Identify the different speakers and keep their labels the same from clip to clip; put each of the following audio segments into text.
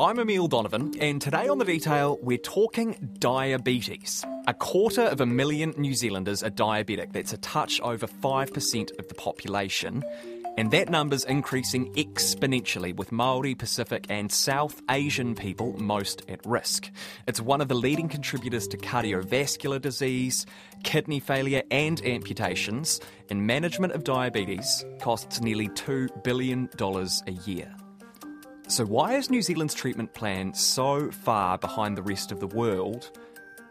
Speaker 1: I'm Emile Donovan, and today on The Detail, we're talking diabetes. A quarter of a million New Zealanders are diabetic. That's a touch over 5% of the population. And that number's increasing exponentially with Maori, Pacific, and South Asian people most at risk. It's one of the leading contributors to cardiovascular disease, kidney failure, and amputations. And management of diabetes costs nearly $2 billion a year. So, why is New Zealand's treatment plan so far behind the rest of the world?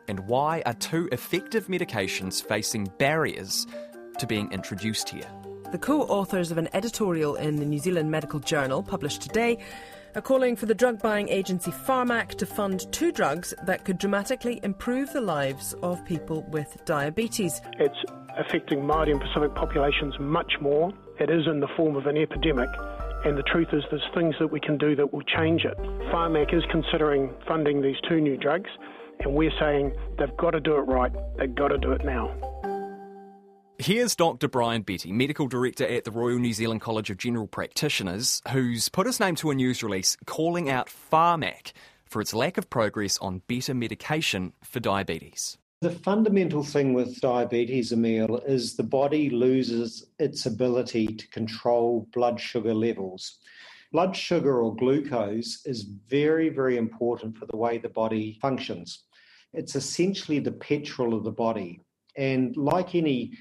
Speaker 1: And why are two effective medications facing barriers to being introduced here?
Speaker 2: The co authors of an editorial in the New Zealand Medical Journal published today are calling for the drug buying agency Pharmac to fund two drugs that could dramatically improve the lives of people with diabetes.
Speaker 3: It's affecting Māori and Pacific populations much more. It is in the form of an epidemic and the truth is, there's things that we can do that will change it. Pharmac is considering funding these two new drugs, and we're saying they've got to do it right. They've got to do it now.
Speaker 1: Here's Dr. Brian Betty, Medical Director at the Royal New Zealand College of General Practitioners, who's put his name to a news release calling out Pharmac for its lack of progress on better medication for diabetes.
Speaker 4: The fundamental thing with diabetes, Emile, is the body loses its ability to control blood sugar levels. Blood sugar or glucose is very, very important for the way the body functions. It's essentially the petrol of the body. And like any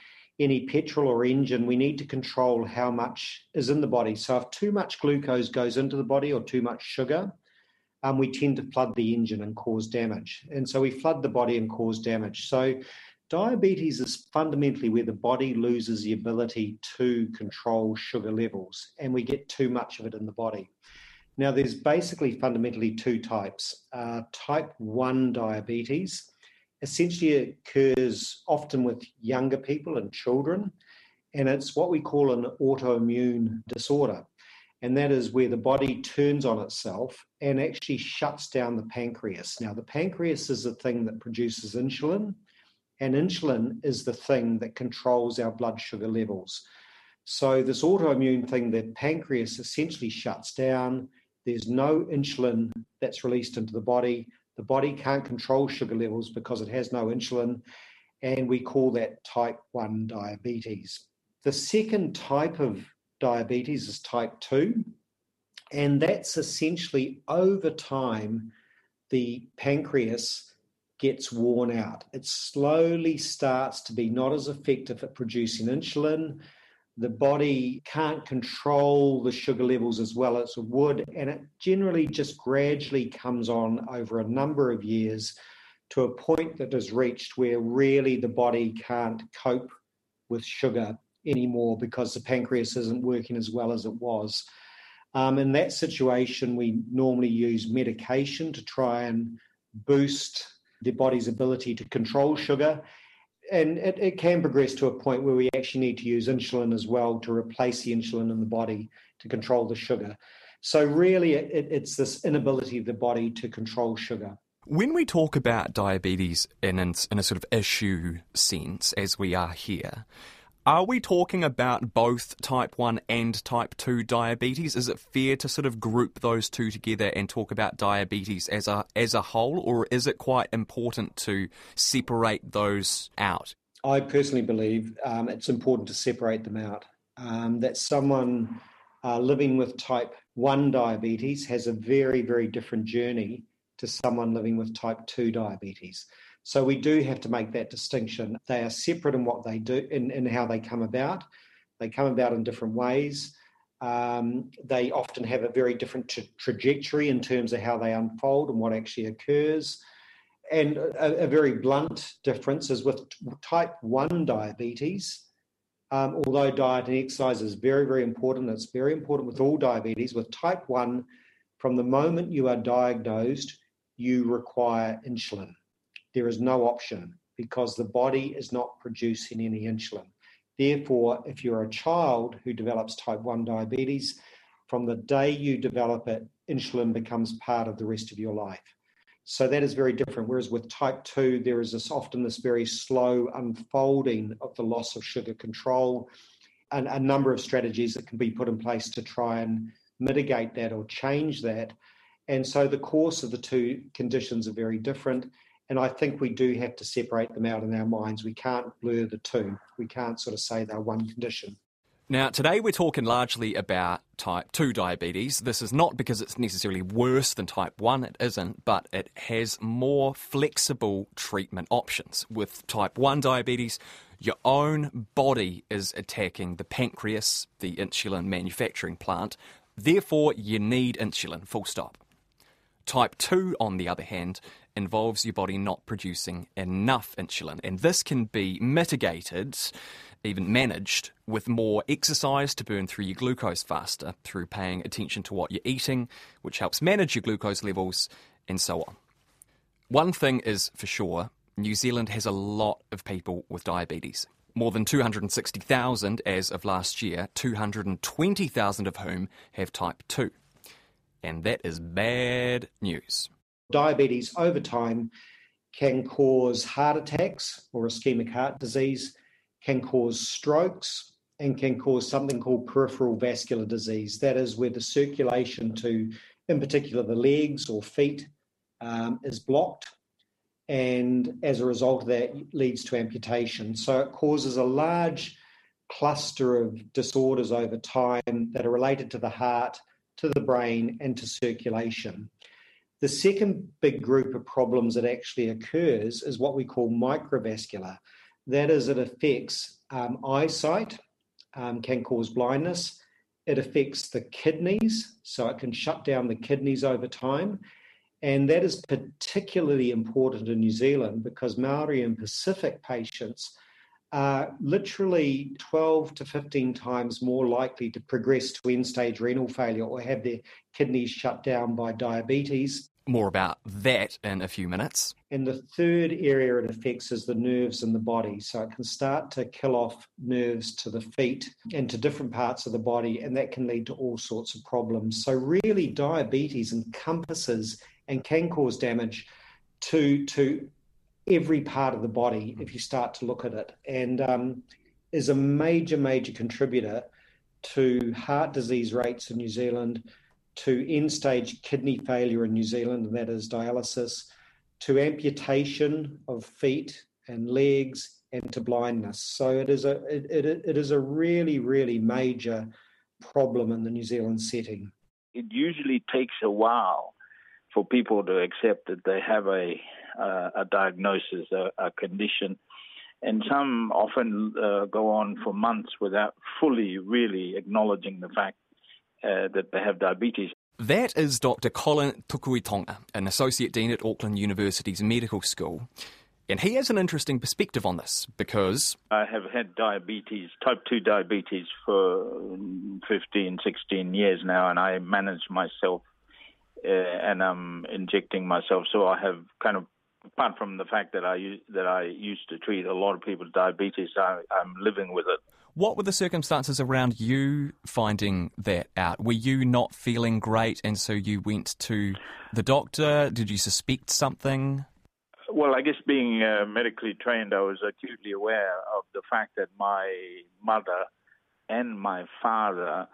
Speaker 4: any petrol or engine, we need to control how much is in the body. So if too much glucose goes into the body or too much sugar, um, we tend to flood the engine and cause damage. And so we flood the body and cause damage. So diabetes is fundamentally where the body loses the ability to control sugar levels and we get too much of it in the body. Now, there's basically fundamentally two types. Uh, type 1 diabetes essentially occurs often with younger people and children, and it's what we call an autoimmune disorder and that is where the body turns on itself and actually shuts down the pancreas. Now, the pancreas is the thing that produces insulin, and insulin is the thing that controls our blood sugar levels. So, this autoimmune thing, the pancreas essentially shuts down. There's no insulin that's released into the body. The body can't control sugar levels because it has no insulin, and we call that type 1 diabetes. The second type of diabetes is type 2. And that's essentially over time, the pancreas gets worn out. It slowly starts to be not as effective at producing insulin. The body can't control the sugar levels as well as it would. And it generally just gradually comes on over a number of years to a point that is reached where really the body can't cope with sugar anymore because the pancreas isn't working as well as it was. Um, in that situation, we normally use medication to try and boost the body's ability to control sugar. And it, it can progress to a point where we actually need to use insulin as well to replace the insulin in the body to control the sugar. So, really, it, it's this inability of the body to control sugar.
Speaker 1: When we talk about diabetes in, in, in a sort of issue sense, as we are here, are we talking about both type 1 and type 2 diabetes? Is it fair to sort of group those two together and talk about diabetes as a as a whole or is it quite important to separate those out?
Speaker 4: I personally believe um, it's important to separate them out. Um, that someone uh, living with type 1 diabetes has a very, very different journey to someone living with type 2 diabetes. So we do have to make that distinction. They are separate in what they do in, in how they come about. They come about in different ways. Um, they often have a very different tra- trajectory in terms of how they unfold and what actually occurs. And a, a very blunt difference is with type 1 diabetes. Um, although diet and exercise is very, very important, it's very important with all diabetes. With type 1, from the moment you are diagnosed, you require insulin there is no option because the body is not producing any insulin. Therefore, if you're a child who develops type 1 diabetes, from the day you develop it, insulin becomes part of the rest of your life. So that is very different. Whereas with type 2, there is this, often this very slow unfolding of the loss of sugar control and a number of strategies that can be put in place to try and mitigate that or change that. And so the course of the two conditions are very different. And I think we do have to separate them out in our minds. We can't blur the two. We can't sort of say they're one condition.
Speaker 1: Now, today we're talking largely about type 2 diabetes. This is not because it's necessarily worse than type 1, it isn't, but it has more flexible treatment options. With type 1 diabetes, your own body is attacking the pancreas, the insulin manufacturing plant. Therefore, you need insulin, full stop. Type 2, on the other hand, involves your body not producing enough insulin, and this can be mitigated, even managed, with more exercise to burn through your glucose faster, through paying attention to what you're eating, which helps manage your glucose levels, and so on. One thing is for sure New Zealand has a lot of people with diabetes. More than 260,000 as of last year, 220,000 of whom have type 2. And that is bad news.
Speaker 4: Diabetes over time can cause heart attacks or ischemic heart disease, can cause strokes, and can cause something called peripheral vascular disease. That is where the circulation to, in particular, the legs or feet um, is blocked and as a result of that leads to amputation. So it causes a large cluster of disorders over time that are related to the heart, to the brain, and to circulation. The second big group of problems that actually occurs is what we call microvascular. That is, it affects um, eyesight, um, can cause blindness. It affects the kidneys, so it can shut down the kidneys over time. And that is particularly important in New Zealand because Maori and Pacific patients are literally 12 to 15 times more likely to progress to end stage renal failure or have their kidneys shut down by diabetes.
Speaker 1: More about that in a few minutes.
Speaker 4: And the third area it affects is the nerves in the body. So it can start to kill off nerves to the feet and to different parts of the body, and that can lead to all sorts of problems. So, really, diabetes encompasses and can cause damage to to every part of the body if you start to look at it, and um, is a major major contributor to heart disease rates in New Zealand, to end stage kidney failure in New Zealand, and that is dialysis, to amputation of feet and legs, and to blindness. So it is a it, it, it is a really really major problem in the New Zealand setting.
Speaker 5: It usually takes a while for people to accept that they have a uh, a diagnosis, a, a, condition, and some often uh, go on for months without fully, really acknowledging the fact uh, that they have diabetes.
Speaker 1: That is Dr. Colin Tukuitonga, an associate dean at Auckland University's Medical School. And he has an interesting perspective on this because.
Speaker 5: I have had diabetes, type 2 diabetes, for 15, 16 years now, and I manage myself uh, and I'm injecting myself. So I have kind of, apart from the fact that I that I used to treat a lot of people with diabetes, I, I'm living with it.
Speaker 1: What were the circumstances around you finding that out? Were you not feeling great, and so you went to the doctor? Did you suspect something?
Speaker 5: Well, I guess being uh, medically trained, I was acutely aware of the fact that my mother and my father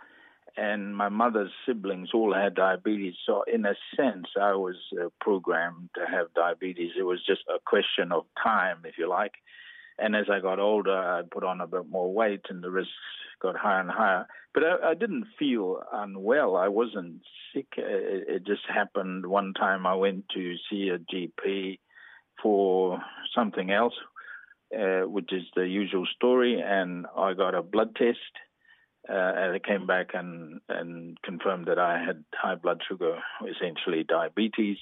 Speaker 5: and my mother's siblings all had diabetes. So, in a sense, I was uh, programmed to have diabetes. It was just a question of time, if you like. And as I got older, I put on a bit more weight, and the risks got higher and higher. But I, I didn't feel unwell. I wasn't sick. It, it just happened one time. I went to see a GP for something else, uh, which is the usual story, and I got a blood test uh, and it came back and, and confirmed that I had high blood sugar, essentially diabetes.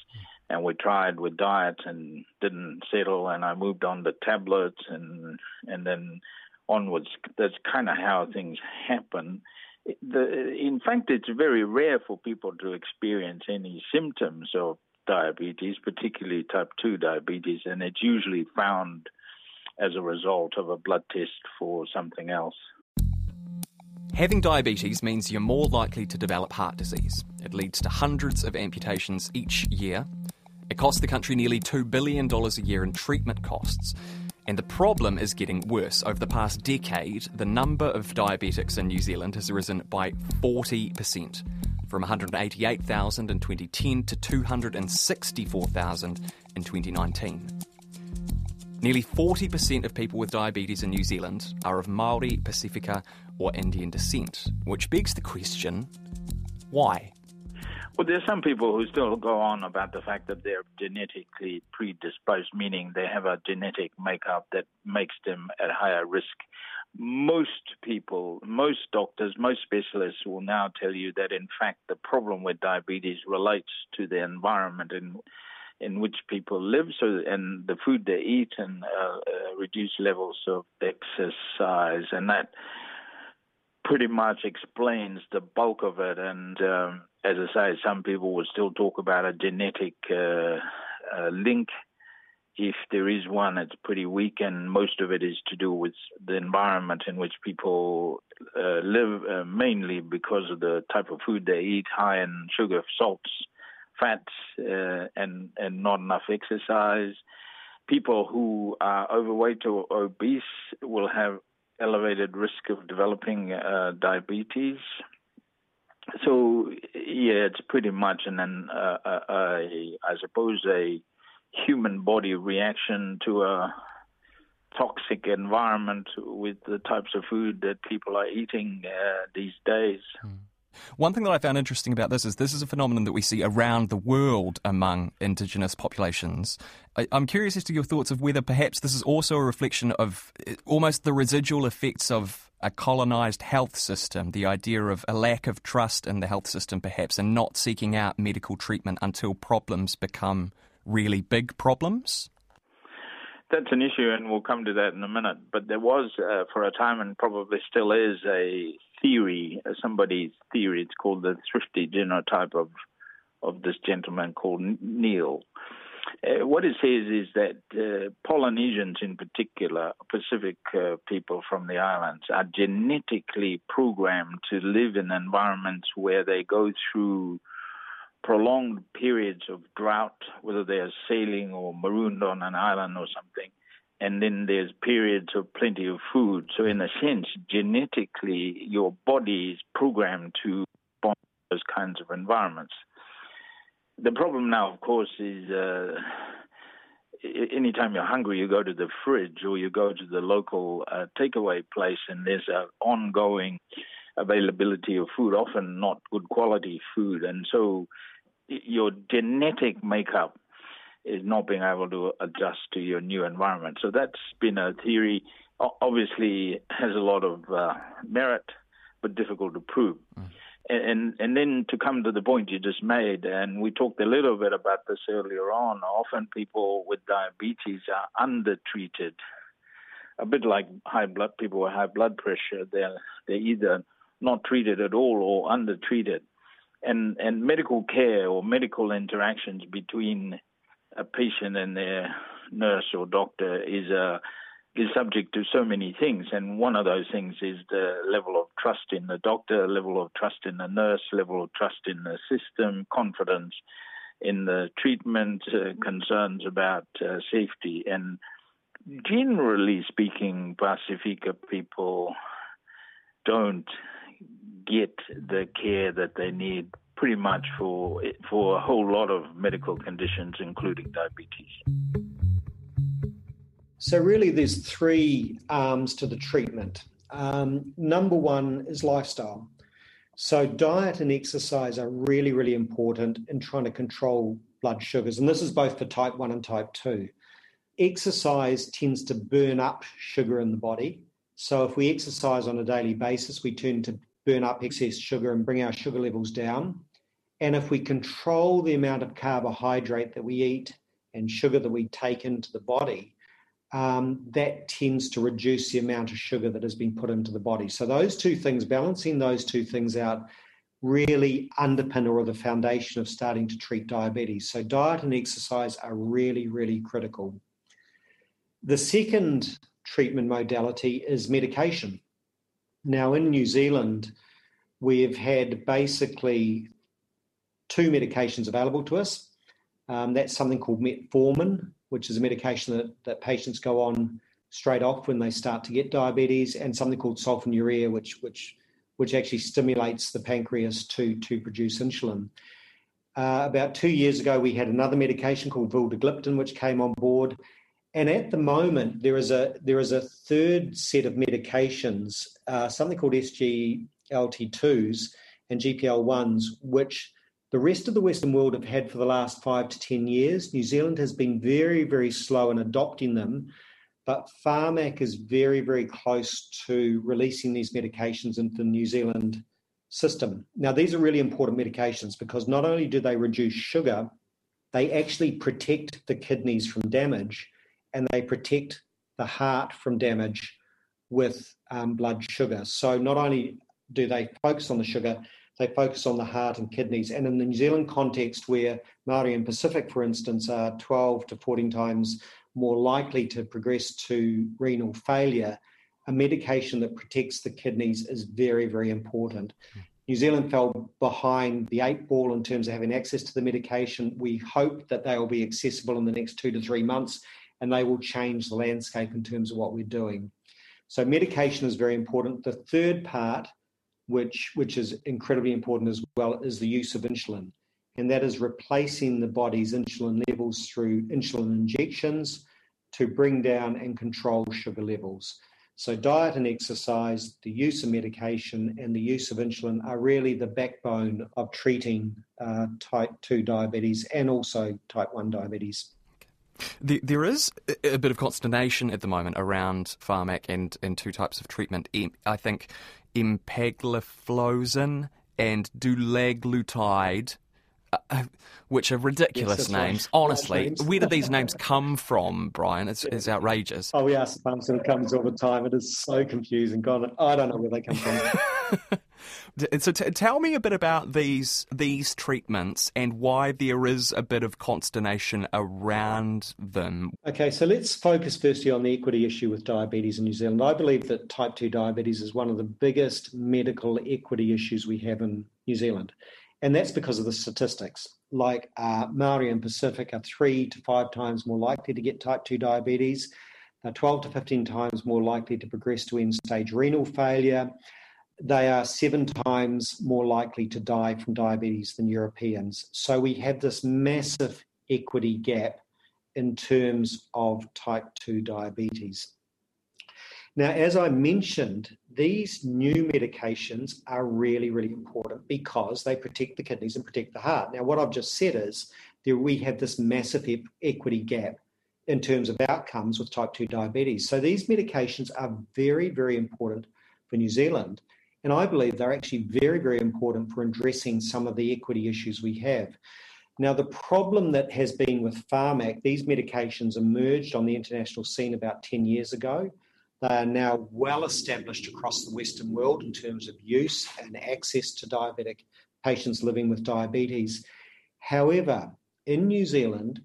Speaker 5: And we tried with diet and didn't settle, and I moved on to tablets and and then onwards. That's kind of how things happen. The, in fact, it's very rare for people to experience any symptoms of diabetes, particularly type 2 diabetes, and it's usually found as a result of a blood test for something else.
Speaker 1: Having diabetes means you're more likely to develop heart disease. It leads to hundreds of amputations each year. It costs the country nearly $2 billion a year in treatment costs. And the problem is getting worse. Over the past decade, the number of diabetics in New Zealand has risen by 40%, from 188,000 in 2010 to 264,000 in 2019. Nearly 40% of people with diabetes in New Zealand are of Maori, Pasifika, or Indian descent, which begs the question why?
Speaker 5: Well, there's some people who still go on about the fact that they're genetically predisposed, meaning they have a genetic makeup that makes them at higher risk. Most people, most doctors, most specialists will now tell you that in fact the problem with diabetes relates to the environment in in which people live, so and the food they eat and uh, uh, reduced levels of exercise, and that pretty much explains the bulk of it. And um, as I say, some people will still talk about a genetic uh, uh, link. If there is one, it's pretty weak, and most of it is to do with the environment in which people uh, live, uh, mainly because of the type of food they eat, high in sugar, salts, fats, uh, and and not enough exercise. People who are overweight or obese will have elevated risk of developing uh, diabetes. So yeah, it's pretty much an, an uh, a, a, I suppose a human body reaction to a toxic environment with the types of food that people are eating uh, these days. Mm.
Speaker 1: One thing that I found interesting about this is this is a phenomenon that we see around the world among indigenous populations. I, am curious as to your thoughts of whether perhaps this is also a reflection of eh, almost the residual effects of a colonized health system, the idea of a lack of trust in the health system, perhaps, and not seeking out medical treatment until problems become really big problems?
Speaker 5: That's an issue, and we'll come to that in a minute. But there was, uh, for a time, and probably still is, a theory, somebody's theory. It's called the thrifty genotype of of this gentleman called Neel. Uh, what it says is that uh, Polynesians, in particular, Pacific uh, people from the islands, are genetically programmed to live in environments where they go through prolonged periods of drought, whether they're sailing or marooned on an island or something, and then there's periods of plenty of food. So, in a sense, genetically, your body is programmed to bond those kinds of environments. The problem now, of course, is uh, anytime you're hungry, you go to the fridge or you go to the local uh, takeaway place, and there's an ongoing availability of food, often not good quality food. And so, your genetic makeup is not being able to adjust to your new environment. So that's been a theory. Obviously, has a lot of uh, merit, but difficult to prove. Mm. And and then to come to the point you just made, and we talked a little bit about this earlier on. Often people with diabetes are undertreated, a bit like high blood people with high blood pressure. They're they're either not treated at all or undertreated and and medical care or medical interactions between a patient and their nurse or doctor is a uh, is subject to so many things, and one of those things is the level of trust in the doctor, level of trust in the nurse, level of trust in the system, confidence in the treatment, uh, concerns about uh, safety, and generally speaking, Pasifika people don't get the care that they need pretty much for for a whole lot of medical conditions, including diabetes.
Speaker 4: So really, there's three arms to the treatment. Um, number one is lifestyle. So diet and exercise are really, really important in trying to control blood sugars, and this is both for type one and type two. Exercise tends to burn up sugar in the body. So if we exercise on a daily basis, we tend to burn up excess sugar and bring our sugar levels down. And if we control the amount of carbohydrate that we eat and sugar that we take into the body, um, that tends to reduce the amount of sugar that has been put into the body. So, those two things, balancing those two things out, really underpin or the foundation of starting to treat diabetes. So, diet and exercise are really, really critical. The second treatment modality is medication. Now, in New Zealand, we've had basically two medications available to us. Um, that's something called metformin, which is a medication that, that patients go on straight off when they start to get diabetes, and something called sulfonylurea, which which which actually stimulates the pancreas to to produce insulin. Uh, about two years ago, we had another medication called vildagliptin, which came on board, and at the moment there is a there is a third set of medications, uh, something called SGLT2s and GLP1s, which the rest of the Western world have had for the last five to 10 years. New Zealand has been very, very slow in adopting them but Pharmac is very, very close to releasing these medications into the New Zealand system. Now, these are really important medications because not only do they reduce sugar, they actually protect the kidneys from damage and they protect the heart from damage with um, blood sugar. So, not only do they focus on the sugar, they focus on the heart and kidneys. And in the New Zealand context, where Maori and Pacific, for instance, are 12 to 14 times more likely to progress to renal failure, a medication that protects the kidneys is very, very important. Hmm. New Zealand fell behind the eight ball in terms of having access to the medication. We hope that they will be accessible in the next two to three months and they will change the landscape in terms of what we're doing. So, medication is very important. The third part, which, which is incredibly important as well, is the use of insulin and that is replacing the body's insulin levels through insulin injections to bring down and control sugar levels. So, diet and exercise, the use of medication, and the use of insulin are really the backbone of treating uh, type 2 diabetes and also type 1 diabetes.
Speaker 1: There is a bit of consternation at the moment around Pharmac and, and two types of treatment. I think empagliflozin and dulaglutide uh, which are ridiculous yes, names. Right. Honestly, names. where do these names come from, Brian? It's, it's outrageous.
Speaker 4: Oh, we ask the it comes all the time. It is so confusing. God, I don't know where they come from.
Speaker 1: so, t- tell me a bit about these these treatments and why there is a bit of consternation around them.
Speaker 4: Okay, so let's focus firstly on the equity issue with diabetes in New Zealand. I believe that type two diabetes is one of the biggest medical equity issues we have in New Zealand. And that's because of the statistics. Like uh, Maori and Pacific are three to five times more likely to get type 2 diabetes. They're 12 to 15 times more likely to progress to end stage renal failure. They are seven times more likely to die from diabetes than Europeans. So we have this massive equity gap in terms of type 2 diabetes. Now, as I mentioned, these new medications are really, really important because they protect the kidneys and protect the heart. Now, what I've just said is that we have this massive equity gap in terms of outcomes with type 2 diabetes. So these medications are very, very important for New Zealand. And I believe they're actually very, very important for addressing some of the equity issues we have. Now, the problem that has been with Pharmac, these medications emerged on the international scene about 10 years ago. They are now well established across the Western world in terms of use and access to diabetic patients living with diabetes. However, in New Zealand,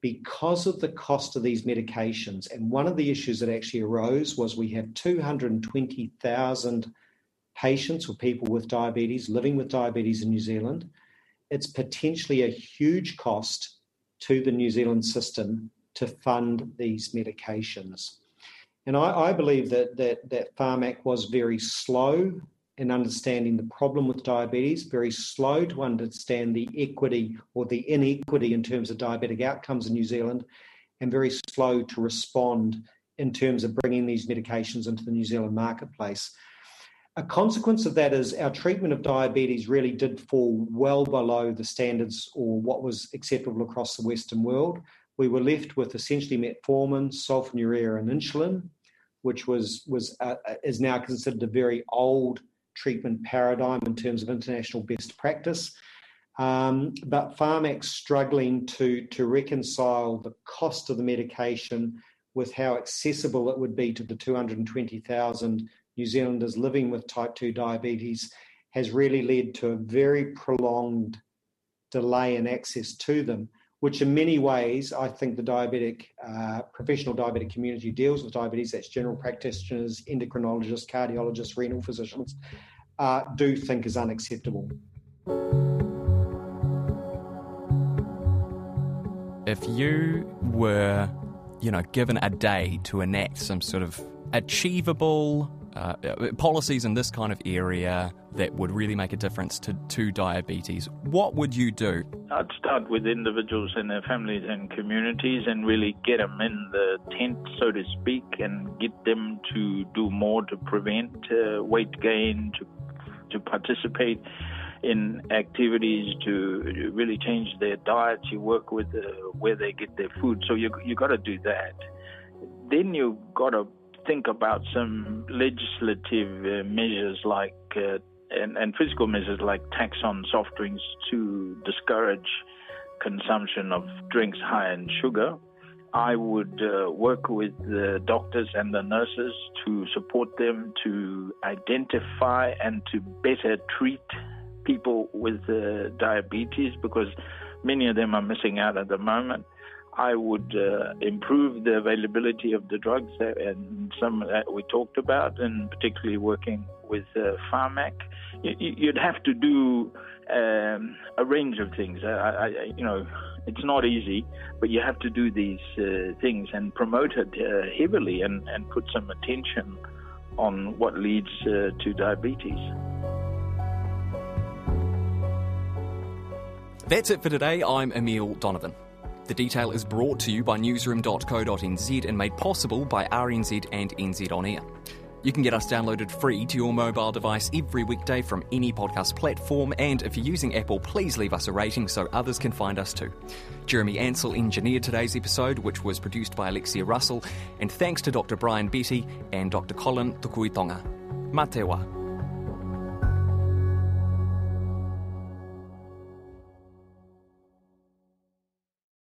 Speaker 4: because of the cost of these medications, and one of the issues that actually arose was we have 220,000 patients or people with diabetes living with diabetes in New Zealand. It's potentially a huge cost to the New Zealand system to fund these medications. And I, I believe that, that, that Pharmac was very slow in understanding the problem with diabetes, very slow to understand the equity or the inequity in terms of diabetic outcomes in New Zealand, and very slow to respond in terms of bringing these medications into the New Zealand marketplace. A consequence of that is our treatment of diabetes really did fall well below the standards or what was acceptable across the Western world we were left with essentially metformin, sulfonylurea, and insulin, which was was uh, uh, is now considered a very old treatment paradigm in terms of international best practice. Um, but Pharmac's struggling to to reconcile the cost of the medication with how accessible it would be to the 220,000 New Zealanders living with type 2 diabetes has really led to a very prolonged delay in access to them which in many ways I think the diabetic, uh, professional diabetic community deals with diabetes, that's general practitioners, endocrinologists, cardiologists, renal physicians, uh, do think is unacceptable.
Speaker 1: If you were you know, given a day to enact some sort of achievable uh, policies in this kind of area that would really make a difference to, to diabetes, what would you do?
Speaker 5: I'd start with individuals and their families and communities and really get them in the tent, so to speak, and get them to do more to prevent uh, weight gain, to, to participate in activities to really change their diets. You work with uh, where they get their food. So you you got to do that. Then you've got to think about some legislative uh, measures like uh, and, and physical measures like tax on soft drinks to discourage consumption of drinks high in sugar. I would uh, work with the doctors and the nurses to support them to identify and to better treat people with uh, diabetes because many of them are missing out at the moment. I would uh, improve the availability of the drugs and some that we talked about, and particularly working with uh, Pharmac. You'd have to do um, a range of things. I, I, you know, it's not easy, but you have to do these uh, things and promote it uh, heavily and, and put some attention on what leads uh, to diabetes.
Speaker 1: That's it for today. I'm Emile Donovan. The detail is brought to you by newsroom.co.nz and made possible by RNZ and NZ On Air. You can get us downloaded free to your mobile device every weekday from any podcast platform, and if you're using Apple, please leave us a rating so others can find us too. Jeremy Ansell engineered today's episode, which was produced by Alexia Russell, and thanks to Dr. Brian Betty and Dr. Colin Tukuitonga. Matewa.